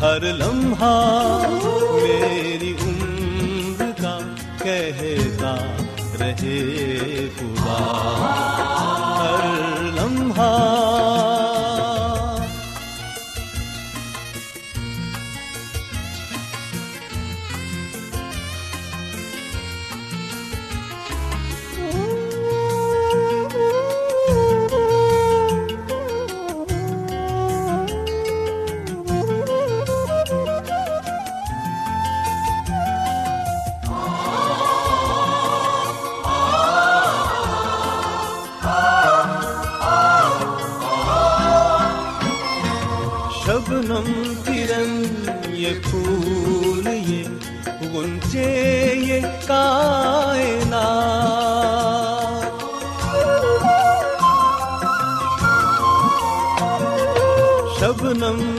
ہر لمحہ میری عمر کا کہتا رہے گنچے یہ کائنات۔ شبنم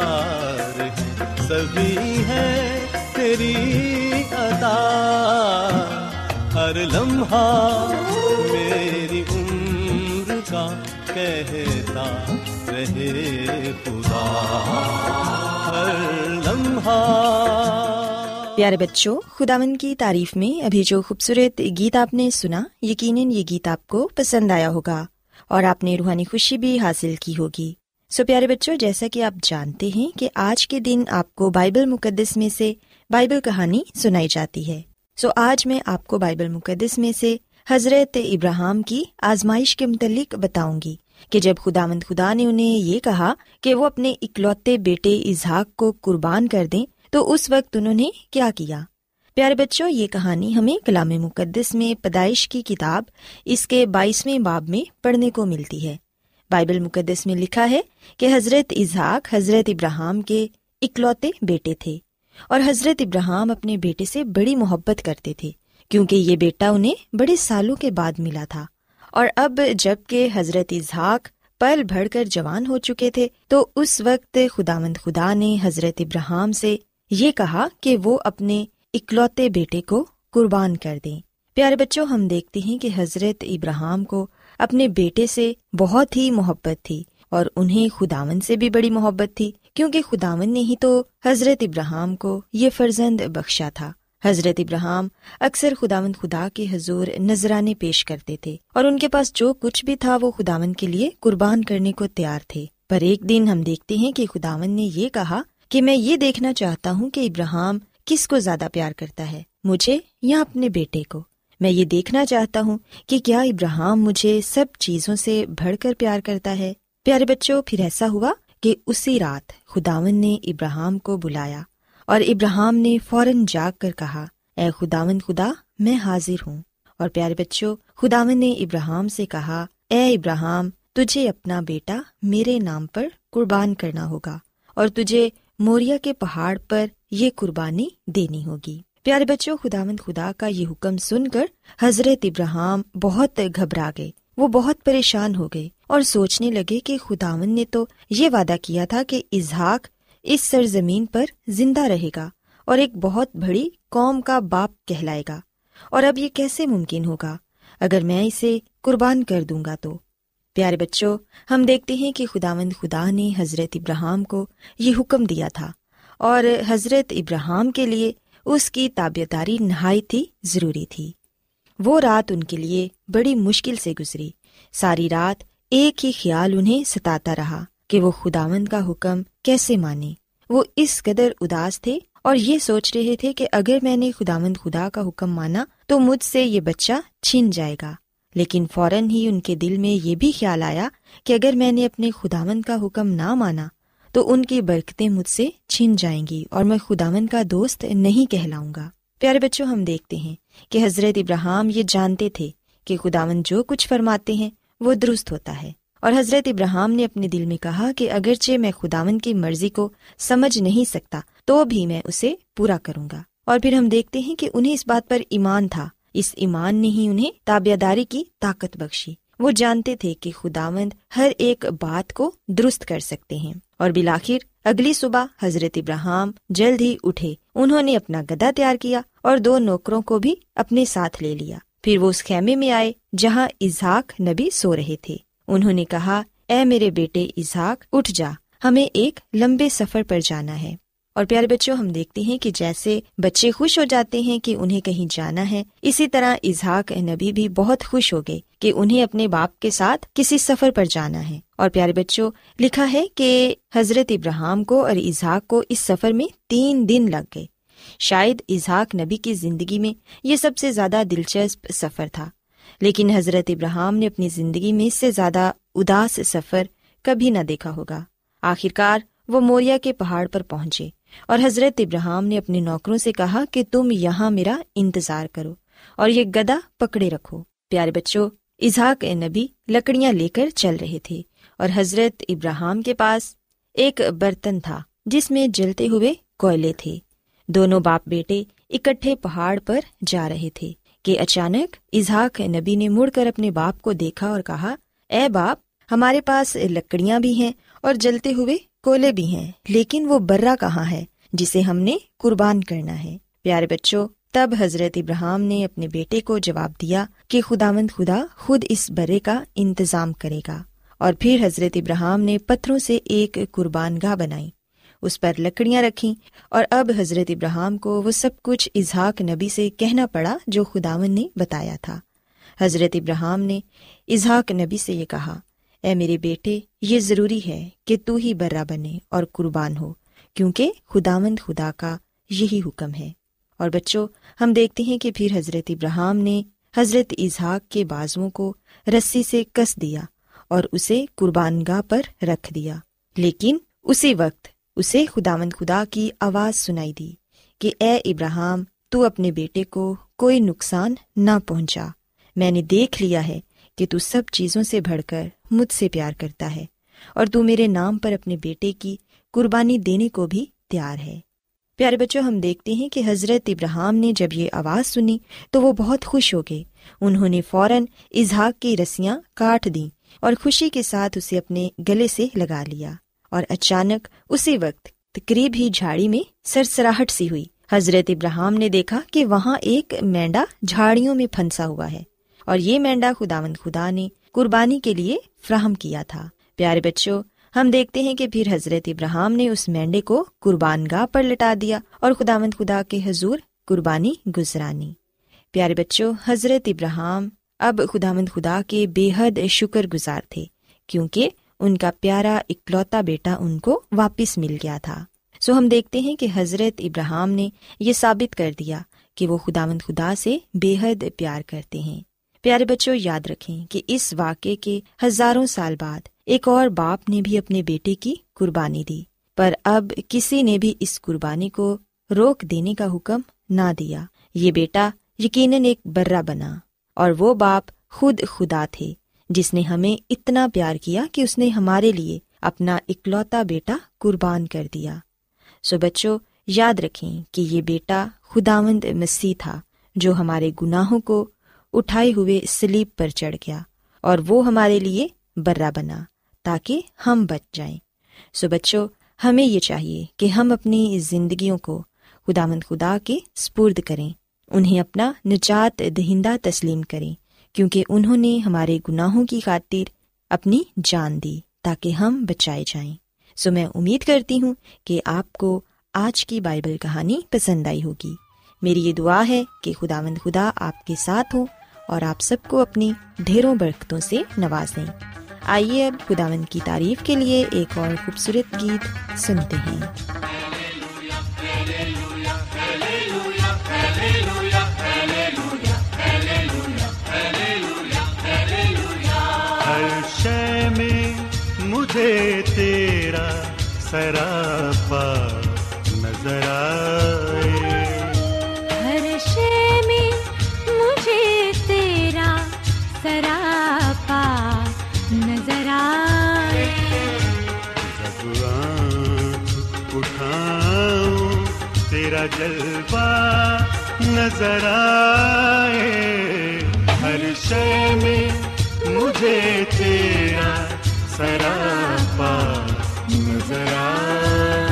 شاہکار ہیں سبھی ہے تیری عطا ہر لمحہ میری عمر کا کہتا رہے خدا۔ ہر لمحہ پیارے بچوں خداون کی تعریف میں ابھی جو خوبصورت گیت آپ نے سنا، یقیناً یہ گیت آپ کو پسند آیا ہوگا اور آپ نے روحانی خوشی بھی حاصل کی ہوگی۔ سو پیارے بچوں، جیسا کہ آپ جانتے ہیں کہ آج کے دن آپ کو بائبل مقدس میں سے بائبل کہانی سنائی جاتی ہے۔ سو آج میں آپ کو بائبل مقدس میں سے حضرت ابراہم کی آزمائش کے متعلق بتاؤں گی کہ جب خدا مند خدا نے انہیں یہ کہا کہ وہ اپنے اکلوتے بیٹے اظہاق کو قربان کر دیں، تو اس وقت انہوں نے کیا کیا؟ پیارے بچوں، یہ کہانی ہمیں کلام مقدس میں پیدائش کی کتاب اس کے بائیسویں باب میں پڑھنے کو ملتی ہے۔ بائبل مقدس میں لکھا ہے کہ حضرت اظہاق حضرت ابراہم کے اکلوتے بیٹے تھے اور حضرت ابراہم اپنے بیٹے سے بڑی محبت کرتے تھے کیونکہ یہ بیٹا انہیں بڑے سالوں کے بعد ملا تھا۔ اور اب جبکہ حضرت اظہاق پل بڑھ کر جوان ہو چکے تھے، تو اس وقت خدا مند خدا نے حضرت ابراہم سے یہ کہا کہ وہ اپنے اکلوتے بیٹے کو قربان کر دیں۔ پیارے بچوں، ہم دیکھتے ہیں کہ حضرت ابراہم کو اپنے بیٹے سے بہت ہی محبت تھی اور انہیں خداون سے بھی بڑی محبت تھی، کیونکہ خداون نے ہی تو حضرت ابراہم کو یہ فرزند بخشا تھا۔ حضرت ابراہم اکثر خداوند خدا کے حضور نذرانے پیش کرتے تھے اور ان کے پاس جو کچھ بھی تھا وہ خداوند کے لیے قربان کرنے کو تیار تھے۔ پر ایک دن ہم دیکھتے ہیں کہ خداون نے یہ کہا کہ میں یہ دیکھنا چاہتا ہوں کہ ابراہم کس کو زیادہ پیار کرتا ہے، مجھے یا اپنے بیٹے کو؟ میں یہ دیکھنا چاہتا ہوں کہ کیا ابراہم مجھے سب چیزوں سے بڑھ کر پیار کرتا ہے۔ پیارے بچوں، پھر ایسا ہوا کہ اسی رات خداون نے ابراہم کو بلایا اور ابراہم نے فوراً جاگ کر کہا، اے خداون خدا، میں حاضر ہوں۔ اور پیارے بچوں، خداون نے ابراہم سے کہا، اے ابراہم، تجھے اپنا بیٹا میرے نام پر قربان کرنا ہوگا اور تجھے موریا کے پہاڑ پر یہ قربانی دینی ہوگی۔ پیارے بچوں خداون خدا کا یہ حکم سن کر حضرت ابراہم بہت گھبرا گئے۔ وہ بہت پریشان ہو گئے اور سوچنے لگے کہ خداون نے تو یہ وعدہ کیا تھا کہ اظہاق اس سرزمین پر زندہ رہے گا اور ایک بہت بڑی قوم کا باپ کہلائے گا۔ اور اب یہ کیسے ممکن ہوگا؟ اگر میں اسے قربان کر دوں گا تو۔ پیارے بچوں ہم دیکھتے ہیں کہ خداوند خدا نے حضرت ابراہم کو یہ حکم دیا تھا اور حضرت ابراہم کے لیے اس کی تابیداری نہایت ہی ضروری تھی۔ وہ رات ان کے لیے بڑی مشکل سے گزری۔ ساری رات ایک ہی خیال انہیں ستاتا رہا کہ وہ خداوند کا حکم کیسے مانے۔ وہ اس قدر اداس تھے اور یہ سوچ رہے تھے کہ اگر میں نے خداوند خدا کا حکم مانا تو مجھ سے یہ بچہ چھین جائے گا۔ لیکن فوراً ہی ان کے دل میں یہ بھی خیال آیا کہ اگر میں نے اپنے خداوند کا حکم نہ مانا تو ان کی برکتیں مجھ سے چھین جائیں گی اور میں خداوند کا دوست نہیں کہلاؤں گا۔ پیارے بچوں، ہم دیکھتے ہیں کہ حضرت ابراہم یہ جانتے تھے کہ خداون جو کچھ فرماتے ہیں وہ درست ہوتا ہے۔ اور حضرت ابراہم نے اپنے دل میں کہا کہ اگرچہ میں خداون کی مرضی کو سمجھ نہیں سکتا، تو بھی میں اسے پورا کروں گا۔ اور پھر ہم دیکھتے ہیں کہ انہیں اس بات پر ایمان تھا۔ اس ایمان نے ہی انہیں تابع داری کی طاقت بخشی۔ وہ جانتے تھے کہ خداوند ہر ایک بات کو درست کر سکتے ہیں۔ اور بلاخر اگلی صبح حضرت ابراہم جلد ہی اٹھے۔ انہوں نے اپنا گدا تیار کیا اور دو نوکروں کو بھی اپنے ساتھ لے لیا۔ پھر وہ اس خیمے میں آئے جہاں اظہاق نبی سو رہے تھے۔ انہوں نے کہا، اے میرے بیٹے اظہاق اٹھ جا، ہمیں ایک لمبے سفر پر جانا ہے۔ اور پیارے بچوں، ہم دیکھتے ہیں کہ جیسے بچے خوش ہو جاتے ہیں کہ انہیں کہیں جانا ہے، اسی طرح اظہاق نبی بھی بہت خوش ہو گئے کہ انہیں اپنے باپ کے ساتھ کسی سفر پر جانا ہے۔ اور پیارے بچوں، لکھا ہے کہ حضرت ابراہم کو اور اظہاق کو اس سفر میں تین دن لگ گئے۔ شاید اظہاق نبی کی زندگی میں یہ سب سے زیادہ دلچسپ سفر تھا، لیکن حضرت ابراہم نے اپنی زندگی میں اس سے زیادہ اداس سفر کبھی نہ دیکھا ہوگا۔ آخرکار وہ موریا کے پہاڑ پر پہنچے۔ اور حضرت ابراہم نے اپنے نوکروں سے کہا کہ تم یہاں میرا انتظار کرو اور یہ گدا پکڑے رکھو۔ پیارے بچوں اظہاق نبی لکڑیاں لے کر چل رہے تھے اور حضرت ابراہم کے پاس ایک برتن تھا جس میں جلتے ہوئے کوئلے تھے۔ دونوں باپ بیٹے اکٹھے پہاڑ پر جا رہے تھے کہ اچانک اظہاق نبی نے مڑ کر اپنے باپ کو دیکھا اور کہا، اے باپ، ہمارے پاس لکڑیاں بھی ہیں اور جلتے ہوئے کولے بھی ہیں، لیکن وہ برا کہاں ہے، جسے ہم نے قربان کرنا ہے۔ پیارے بچوں، تب حضرت ابراہم نے اپنے بیٹے کو جواب دیا کہ خدا مند خدا خود اس برے کا انتظام کرے گا۔ اور پھر حضرت ابراہم نے پتھروں سے ایک قربان گاہ بنائی، اس پر لکڑیاں رکھی اور اب حضرت ابراہم کو وہ سب کچھ اظہاق نبی سے کہنا پڑا جو خداون نے بتایا تھا۔ حضرت ابراہم نے اظہاق نبی سے یہ کہا اے میرے بیٹے، یہ ضروری ہے کہ تو ہی برا بنے اور قربان ہو، کیونکہ خداوند خدا کا یہی حکم ہے۔ اور بچوں، ہم دیکھتے ہیں کہ پھر حضرت ابراہم نے حضرت اظہاق کے بازو کو رسی سے کس دیا اور اسے قربان گاہ پر رکھ دیا۔ لیکن اسی وقت اسے خداوند خدا کی آواز سنائی دی کہ اے ابراہم تو اپنے بیٹے کو کوئی نقصان نہ پہنچا۔ میں نے دیکھ لیا ہے کہ تو سب چیزوں سے بڑھ کر مجھ سے پیار کرتا ہے اور تو میرے نام پر اپنے بیٹے کی قربانی دینے کو بھی تیار ہے۔ پیارے بچوں، ہم دیکھتے ہیں کہ حضرت ابراہم نے جب یہ آواز سنی تو وہ بہت خوش ہو گئے۔ انہوں نے فوراً اظہاق کی رسیاں کاٹ دیں اور خوشی کے ساتھ اسے اپنے گلے سے لگا لیا اور اچانک اسی وقت تقریب ہی جھاڑی میں سرسراہٹ سی ہوئی۔ حضرت ابراہم نے دیکھا کہ وہاں ایک مینڈا جھاڑیوں میں پھنسا ہوا ہے۔ اور یہ مینڈا خداوند خدا نے قربانی کے لیے فراہم کیا تھا۔ پیارے بچوں، ہم دیکھتے ہیں کہ پھر حضرت ابراہم نے اس مینڈے کو قربان گاہ پر لٹا دیا اور خداوند خدا کے حضور قربانی گزرانی۔ پیارے بچوں، حضرت ابراہم اب خداوند خدا کے بے حد شکر گزار تھے کیونکہ ان کا پیارا اکلوتا بیٹا ان کو واپس مل گیا تھا۔ سو ہم دیکھتے ہیں کہ حضرت ابراہم نے یہ ثابت کر دیا کہ وہ خدا مند خدا سے بے حد پیار کرتے ہیں۔ پیارے بچوں، یاد رکھیں کہ اس واقعے کے ہزاروں سال بعد ایک اور باپ نے بھی اپنے بیٹے کی قربانی دی، پر اب کسی نے بھی اس قربانی کو روک دینے کا حکم نہ دیا۔ یہ بیٹا یقیناً ایک برا بنا اور وہ باپ خود خدا تھے، جس نے ہمیں اتنا پیار کیا کہ اس نے ہمارے لیے اپنا اکلوتا بیٹا قربان کر دیا۔ سو بچوں، یاد رکھیں کہ یہ بیٹا خداوند مسیح تھا، جو ہمارے گناہوں کو اٹھائے ہوئے سلیب پر چڑھ گیا اور وہ ہمارے لیے برا بنا تاکہ ہم بچ جائیں۔ سو بچوں، ہمیں یہ چاہیے کہ ہم اپنی زندگیوں کو خدا مند خدا کے سپرد کریں، انہیں اپنا نجات دہندہ تسلیم کریں، کیونکہ انہوں نے ہمارے گناہوں کی خاطر اپنی جان دی تاکہ ہم بچائے جائیں۔ سو میں امید کرتی ہوں کہ آپ کو آج کی بائبل کہانی پسند آئی ہوگی۔ میری یہ دعا ہے کہ خدا مند خدا آپ کے ساتھ ہوں اور آپ سب کو اپنی ڈھیروں برکتوں سے نوازیں۔ آئیے اب خدا مند کی تعریف کے لیے ایک اور خوبصورت گیت سنتے ہیں۔ شے میں مجھے تیرا سراپا نظر آئے۔ نظر جب آنکھ اٹھاؤں، تیرا جلوہ نظر آئے۔ ہر شے میں مجھے تیرا سراپا نظر آئے۔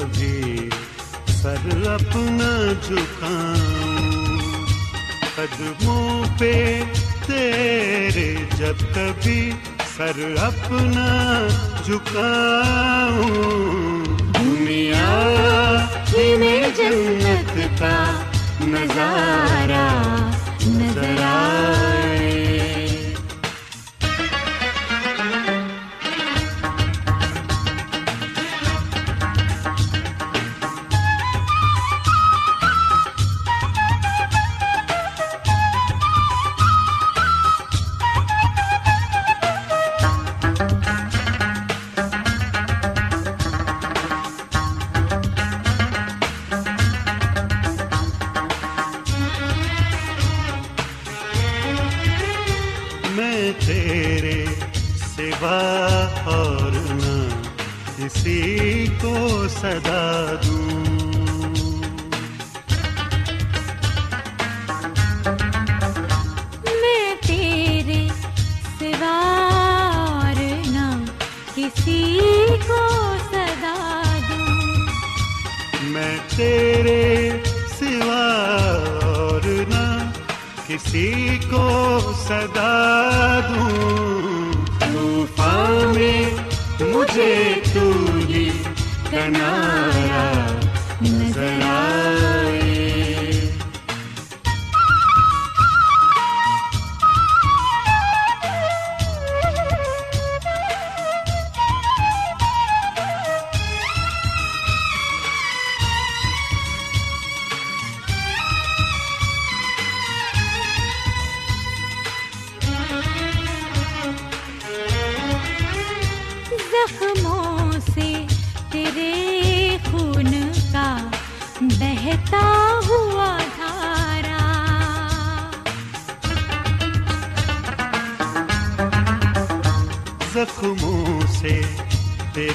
کبھی سر اپنا جھکاؤں۔ قدموں پہ تیرے جب کبھی سر اپنا جھکاؤں۔ دنیا میں جنت کا نظارہ۔ سوا اور نہ کسی کو صدا دوں۔ میں تیرے سوا اور نہ کسی کو صدا دوں۔ میں تیرے سوا اور نہ کسی کو صدا دوں۔ کنارا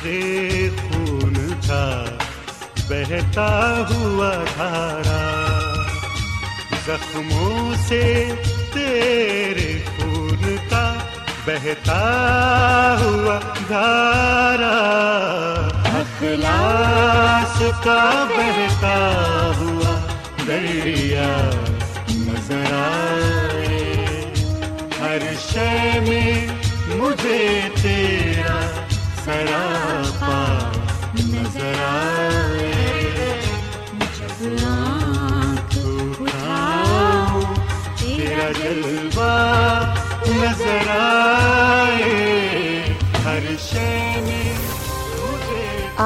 سے تیرے خون کا بہتا ہوا دھارا۔ زخموں سے تیرے خون کا بہتا ہوا دھارا۔ اخلاص کا بہتا ہوا دریا نظر آئے۔ ہر شے میں مجھے تیرا سراپا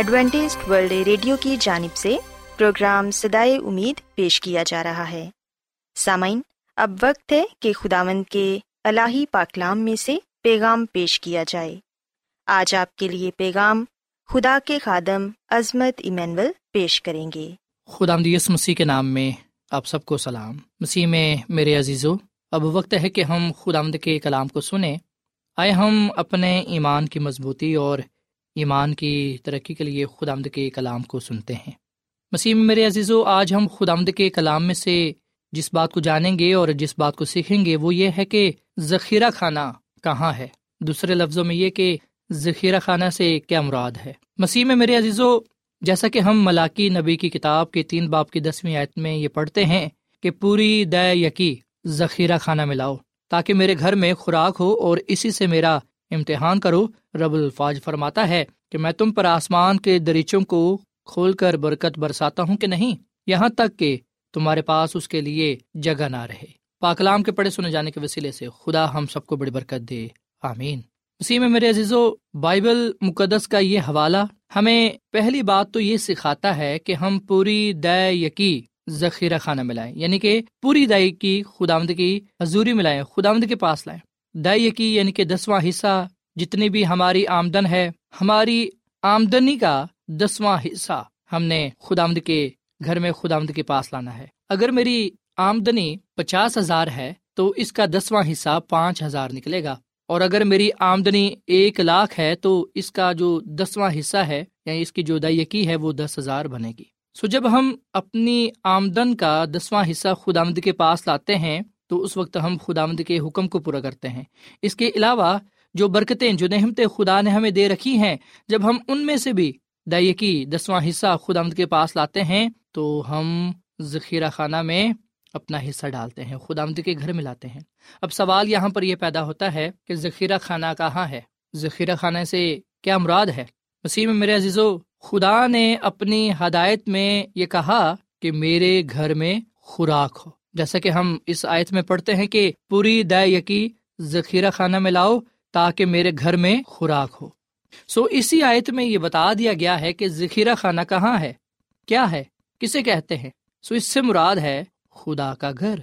Adventist World Radio کی جانب سے پروگرام سدائے امید پیش کیا جا رہا ہے۔ سامعین، اب وقت ہے کہ خداوند کے الہی پاکلام میں سے پیغام پیش کیا جائے۔ آج آپ کے لیے پیغام خدا کے خادم عظمت ایمینول پیش کریں گے۔ خدا یس مسیح کے نام میں آپ سب کو سلام۔ مسیح میں میرے عزیزو، اب وقت ہے کہ ہم خدا کے کلام کو سنیں۔ آئے ہم اپنے ایمان کی مضبوطی اور ایمان کی ترقی کے لیے خدا کے کلام کو سنتے ہیں۔ مسیح میں میرے عزیزو، آج ہم خدا کے کلام میں سے جس بات کو جانیں گے اور جس بات کو سیکھیں گے، وہ یہ ہے کہ ذخیرہ خانہ کہاں ہے؟ دوسرے لفظوں میں یہ کہ ذخیرہ خانہ سے کیا مراد ہے؟ مسیح میں میرے عزیزو، جیسا کہ ہم ملاقی نبی کی کتاب کے تین باپ کی دسویں آیت میں یہ پڑھتے ہیں کہ پوری دے یقی ذخیرہ خانہ ملاؤ تاکہ میرے گھر میں خوراک ہو اور اسی سے میرا امتحان کرو، رب الفاظ فرماتا ہے کہ میں تم پر آسمان کے دریچوں کو کھول کر برکت برساتا ہوں کہ نہیں؟ یہاں تک کہ تمہارے پاس اس کے لیے جگہ نہ رہے۔ پاکلام کے پڑھے سنے جانے کے وسیلے سے خدا ہم سب کو بڑی برکت دے۔ آمین۔ اسی میں میرے عزیزو، بائبل مقدس کا یہ حوالہ ہمیں پہلی بات تو یہ سکھاتا ہے کہ ہم پوری دے یقی ذخیرہ خانہ ملائیں یعنی کہ پوری دائی کی خدامد کی حضوری ملائیں خدامد کے پاس لائیں۔ دائی یقی یعنی کہ دسواں حصہ جتنی بھی ہماری آمدن ہے، ہماری آمدنی کا دسواں حصہ ہم نے خدامد کے گھر میں خدامد کے پاس لانا ہے۔ اگر میری آمدنی پچاس ہزار ہے، تو اس کا دسواں حصہ پانچ ہزار نکلے گا۔ اور اگر میری آمدنی ایک لاکھ ہے، تو اس کا جو دسواں حصہ ہے یعنی اس کی جو دائیکی ہے، وہ دس ہزار بنے گی۔ سو جب ہم اپنی آمدن کا دسواں حصہ خدا آمد کے پاس لاتے ہیں تو اس وقت ہم خدا آمد کے حکم کو پورا کرتے ہیں۔ اس کے علاوہ جو برکتیں، جو نحمتیں خدا نے ہمیں دے رکھی ہیں، جب ہم ان میں سے بھی دائیکی دسواں حصہ خدا آمد کے پاس لاتے ہیں، تو ہم ذخیرہ خانہ میں اپنا حصہ ڈالتے ہیں خدا آمد کے گھر میں لاتے ہیں۔ اب سوال یہاں پر یہ پیدا ہوتا ہے کہ ذخیرہ خانہ کہاں ہے؟ ذخیرہ خانہ سے کیا مراد ہے؟ مسیح میں میرے عزیزو، خدا نے اپنی ہدایت میں یہ کہا کہ میرے گھر میں خوراک ہو۔ جیسا کہ ہم اس آیت میں پڑھتے ہیں کہ پوری دے یقی ذخیرہ خانہ میں لاؤ تاکہ میرے گھر میں خوراک ہو۔ سو اسی آیت میں یہ بتا دیا گیا ہے کہ ذخیرہ خانہ کہاں ہے؟ کیا ہے؟ کسے کہتے ہیں؟ سو اس سے مراد ہے خدا کا گھر۔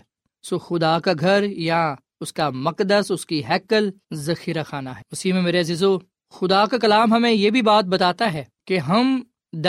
سو خدا کا گھر یا اس کا مقدس، اس کی ہیکل ذخیرہ خانہ ہے۔ اسی میں میرے عزیزو، خدا کا کلام ہمیں یہ بھی بات بتاتا ہے کہ ہم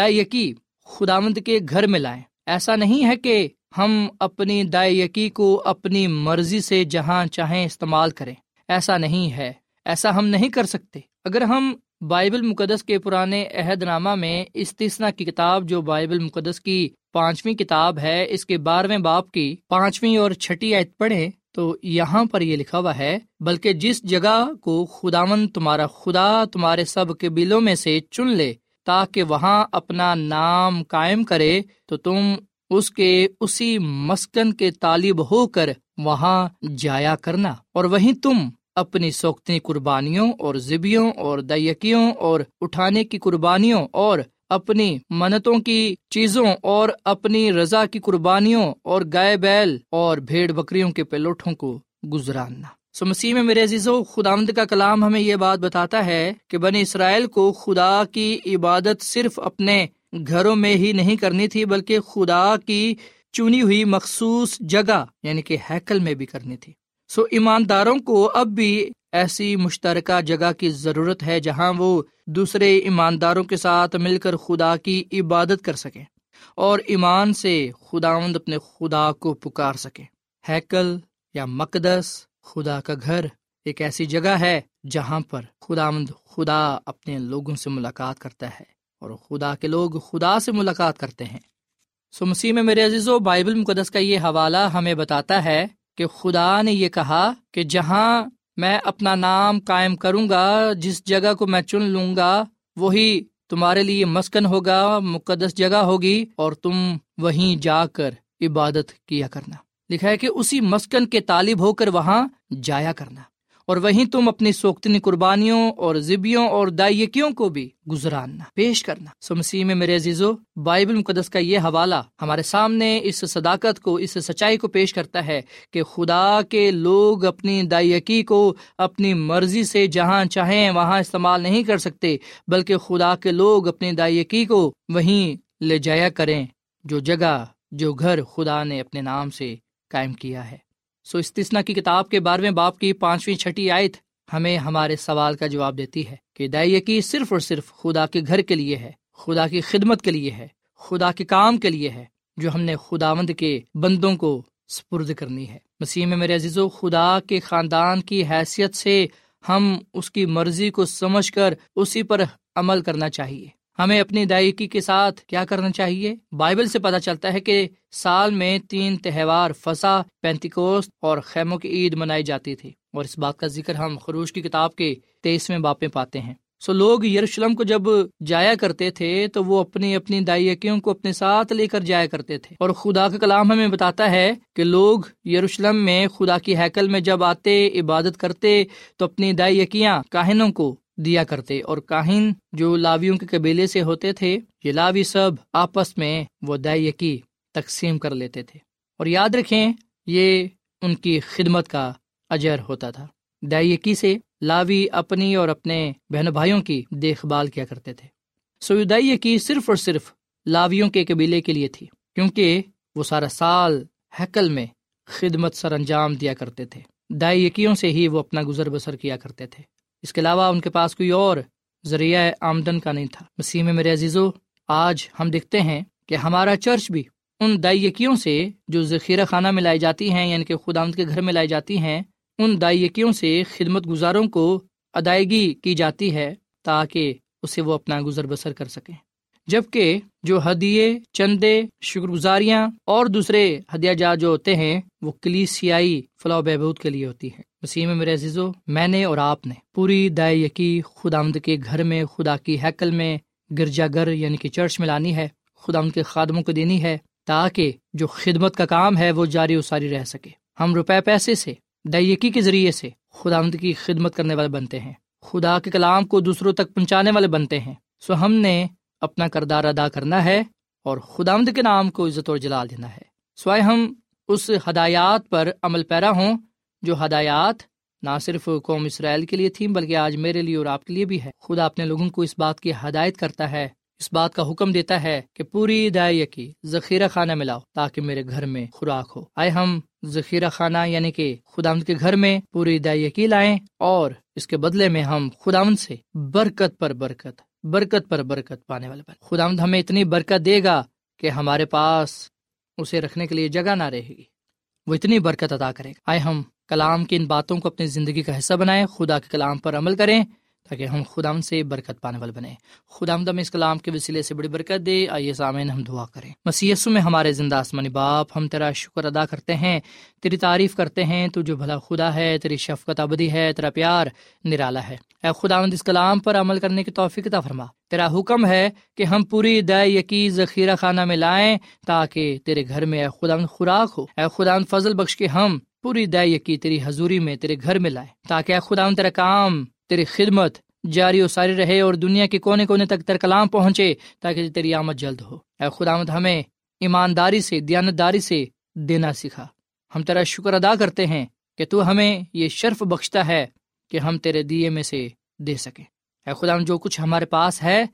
یقی خدا مند کے گھر میں لائیں۔ ایسا نہیں ہے کہ ہم اپنی یقی کو اپنی مرضی سے جہاں چاہیں استعمال کریں۔ ایسا نہیں ہے۔ ایسا ہم نہیں کر سکتے۔ اگر ہم بائبل مقدس کے پرانے عہد نامہ میں استثنا کی کتاب جو بائبل مقدس کی پانچویں کتاب ہے، اس کے بارہویں باپ کی پانچویں اور چھٹی آیت پڑھے تو یہاں پر یہ لکھا ہوا ہے، بلکہ جس جگہ کو خداون تمہارا خدا تمہارے سب کے بلوں میں سے چن لے، تاکہ وہاں اپنا نام قائم کرے، تو تم اس کے اسی مسکن کے طالب ہو کر وہاں جایا کرنا۔ اور وہیں تم اپنی سوکھتی قربانیوں اور زبیوں اور دیکیوں اور اٹھانے کی قربانیوں اور اپنی منتوں کی چیزوں اور اپنی رضا کی قربانیوں اور گائے بیل اور بھیڑ بکریوں کے پلوٹوں کو گزرانا سو مسیح میں میرے عزیز و خدامد کا کلام ہمیں یہ بات بتاتا ہے کہ بنی اسرائیل کو خدا کی عبادت صرف اپنے گھروں میں ہی نہیں کرنی تھی، بلکہ خدا کی چنی ہوئی مخصوص جگہ یعنی کہ ہیکل میں بھی کرنی تھی۔ سو ایمانداروں کو اب بھی ایسی مشترکہ جگہ کی ضرورت ہے جہاں وہ دوسرے ایمانداروں کے ساتھ مل کر خدا کی عبادت کر سکیں اور ایمان سے خداوند اپنے خدا کو پکار سکے ہیکل یا مقدس خدا کا گھر ایک ایسی جگہ ہے جہاں پر خداوند خدا اپنے لوگوں سے ملاقات کرتا ہے۔ اور خدا کے لوگ خدا سے ملاقات کرتے ہیں۔ سو مسیح میں میرے عزیز و بائبل مقدس کا یہ حوالہ ہمیں بتاتا ہے کہ خدا نے یہ کہا کہ جہاں میں اپنا نام قائم کروں گا، جس جگہ کو میں چن لوں گا، وہی تمہارے لیے مسکن ہوگا، مقدس جگہ ہوگی اور تم وہیں جا کر عبادت کیا کرنا۔ لکھا ہے کہ اسی مسکن کے طالب ہو کر وہاں جایا کرنا۔ اور وہیں تم اپنی سوختنی قربانیوں اور ضبیوں اور دائیکیوں کو بھی گزرانا پیش کرنا۔ سو مسیح میں میرے عزیزو، بائبل مقدس کا یہ حوالہ ہمارے سامنے اس صداقت کو، اس سچائی کو پیش کرتا ہے کہ خدا کے لوگ اپنی دائیکی کو اپنی مرضی سے جہاں چاہیں وہاں استعمال نہیں کر سکتے، بلکہ خدا کے لوگ اپنی دائیکی کو وہیں لے جایا کریں جو جگہ، جو گھر خدا نے اپنے نام سے قائم کیا ہے۔ سو استثنا کی کتاب کے بارہویں باپ کی پانچویں چھٹی آیت ہمیں ہمارے سوال کا جواب دیتی ہے کہ دائیکی صرف اور صرف خدا کے گھر کے لیے ہے، خدا کی خدمت کے لیے ہے، خدا کے کام کے لیے ہے، جو ہم نے خدا مند کے بندوں کو سپرد کرنی ہے۔ مسیح میں میرے عزیز و خدا کے خاندان کی حیثیت سے ہم اس کی مرضی کو سمجھ کر اسی پر عمل کرنا چاہیے۔ ہمیں اپنی دائیکی کے ساتھ کیا کرنا چاہیے؟ بائبل سے پتہ چلتا ہے کہ سال میں تین تہوار فسا پینتیکوست اور خیموں کی عید منائی جاتی تھی اور اس بات کا ذکر ہم خروش کی کتاب کے تیسویں باپیں پاتے ہیں۔ سو لوگ یروشلم کو جب جایا کرتے تھے تو وہ اپنی اپنی دائیکیوں کو اپنے ساتھ لے کر جایا کرتے تھے اور خدا کا کلام ہمیں بتاتا ہے کہ لوگ یروشلم میں خدا کی ہیکل میں جب آتے، عبادت کرتے تو اپنی دائیکیاں کاہنوں کو دیا کرتے اور کاہن جو لاویوں کے قبیلے سے ہوتے تھے، یہ لاوی سب آپس میں وہ دائیکی تقسیم کر لیتے تھے۔ اور یاد رکھیں، یہ ان کی خدمت کا اجر ہوتا تھا۔ دائیکی سے لاوی اپنی اور اپنے بہن بھائیوں کی دیکھ بھال کیا کرتے تھے۔ سویدائی کی صرف اور صرف لاویوں کے قبیلے کے لیے تھی، کیونکہ وہ سارا سال ہیکل میں خدمت سر انجام دیا کرتے تھے۔ دائیکیوں سے ہی وہ اپنا گزر بسر کیا کرتے تھے؟ اس کے علاوہ ان کے پاس کوئی اور ذریعہ آمدن کا نہیں تھا۔ مسیح میں میرے عزیزو، آج ہم دیکھتے ہیں کہ ہمارا چرچ بھی ان دائیکیوں سے جو ذخیرہ خانہ میں لائی جاتی ہیں یعنی کہ خدا کے گھر میں لائی جاتی ہیں، ان دائیکیوں سے خدمت گزاروں کو ادائیگی کی جاتی ہے تاکہ اسے وہ اپنا گزر بسر کر سکیں۔ جبکہ جو ہدیے، چندے شکر گزاریاں اور دوسرے ہدیہ جات جو ہوتے ہیں، وہ کلیسیائی فلاح بہبود کے لیے ہوتی ہے وسیم میرے عزیزو، میں نے اور آپ نے پوری دائ یقی خدا آمد کے گھر میں، خدا کی ہیکل میں گرجا گھر یعنی کہ چرچ میں لانی ہے خدا آمد کے خادموں کو دینی ہے، تاکہ جو خدمت کا کام ہے وہ جاری و ساری رہ سکے۔ ہم روپے پیسے سے دائیکی کے ذریعے سے خدا آمد کی خدمت کرنے والے بنتے ہیں۔ خدا کے کلام کو دوسروں تک پہنچانے والے بنتے ہیں۔ سو ہم نے اپنا کردار ادا کرنا ہے اور خدا آمد کے نام کو عزت اور جلال دینا ہے۔ سوائے ہم اس ہدایات پر عمل پیرا ہوں جو ہدایات نہ صرف قوم اسرائیل کے لیے تھیں بلکہ آج میرے لیے اور آپ کے لیے بھی ہے۔ خدا اپنے لوگوں کو اس بات کی ہدایت کرتا ہے، اس بات کا حکم دیتا ہے کہ پوری دائیں کی ذخیرہ خانہ ملاؤ تاکہ میرے گھر میں خوراک ہو۔ آئے ہم ذخیرہ خانہ یعنی کہ خداوند کے گھر میں پوری دائیں لائیں اور اس کے بدلے میں ہم خداوند سے برکت پر برکت۔ برکت پر برکت پانے والے بنے خدا ہمیں اتنی برکت دے گا کہ ہمارے پاس اسے رکھنے کے لیے جگہ نہ رہے گی۔ وہ اتنی برکت ادا کرے گا۔ آئے ہم کلام کی ان باتوں کو اپنی زندگی کا حصہ بنائیں، خدا کے کلام پر عمل کریں۔ تاکہ ہم خدا سے برکت پانے والے بنے خدا ہم اس کلام کے وسیلے سے بڑی برکت دے۔ آئیے سامعین ہم دعا کریں۔ مسیسو میں ہمارے زندہ آسمانی باپ، ہم تیرا شکر ادا کرتے ہیں۔ تیری تعریف کرتے ہیں۔ تو جو بھلا خدا ہے، تیری شفقت ابدی ہے، تیرا پیار نرالا ہے۔ اے خدا اس کلام پر عمل کرنے کی توفیق عطا فرما۔ تیرا حکم ہے کہ ہم پوری دے یقین ذخیرہ خانہ میں لائیں تاکہ تیرے گھر میں اے خدا خوراک ہو۔ اے خدا فضل بخش کے ہم پوری دے یقی تیری حضوری میں تیرے گھر میں لائیں۔ تاکہ اے خدا تیرا کام تیری خدمت جاری و ساری رہے اور دنیا کے کونے کونے تک تر کلام پہنچے تاکہ تیری آمد جلد ہو۔ اے خدامت ہمیں ایمانداری سے دیانت داری سے دینا سکھا۔ ہم تیرا شکر ادا کرتے ہیں کہ تو ہمیں یہ شرف بخشتا ہے کہ ہم تیرے دیے میں سے دے سکیں۔ اے خدا، جو کچھ ہمارے پاس ہے،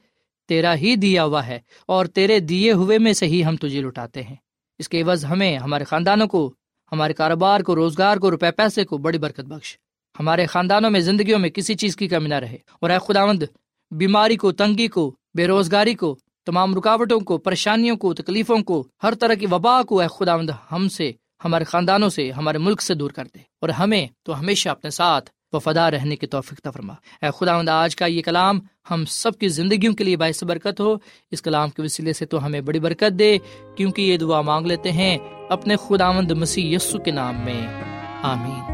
تیرا ہی دیا ہوا ہے اور تیرے دیے ہوئے میں سے ہی ہم تجھے لٹاتے ہیں۔ اس کے عوض ہمیں، ہمارے خاندانوں کو، ہمارے کاروبار کو، روزگار کو، روپے پیسے کو بڑی برکت بخش۔ ہمارے خاندانوں میں زندگیوں میں کسی چیز کی کمی نہ رہے۔ اور اے خداوند، بیماری کو، تنگی کو، بے روزگاری کو، تمام رکاوٹوں کو، پریشانیوں کو، تکلیفوں کو، ہر طرح کی وبا کو اے خداوند، ہم سے، ہمارے خاندانوں سے، ہمارے ملک سے دور کر دے۔ اور ہمیں تو ہمیشہ اپنے ساتھ وفادار رہنے کی توفیق فرما۔ اے خدا آج کا یہ کلام ہم سب کی زندگیوں کے لیے باعث برکت ہو۔ اس کلام کے وسیلے سے تو ہمیں بڑی برکت دے، کیونکہ یہ دعا مانگ لیتے ہیں اپنے خداوند مسیح یسو کے نام میں۔ آمین۔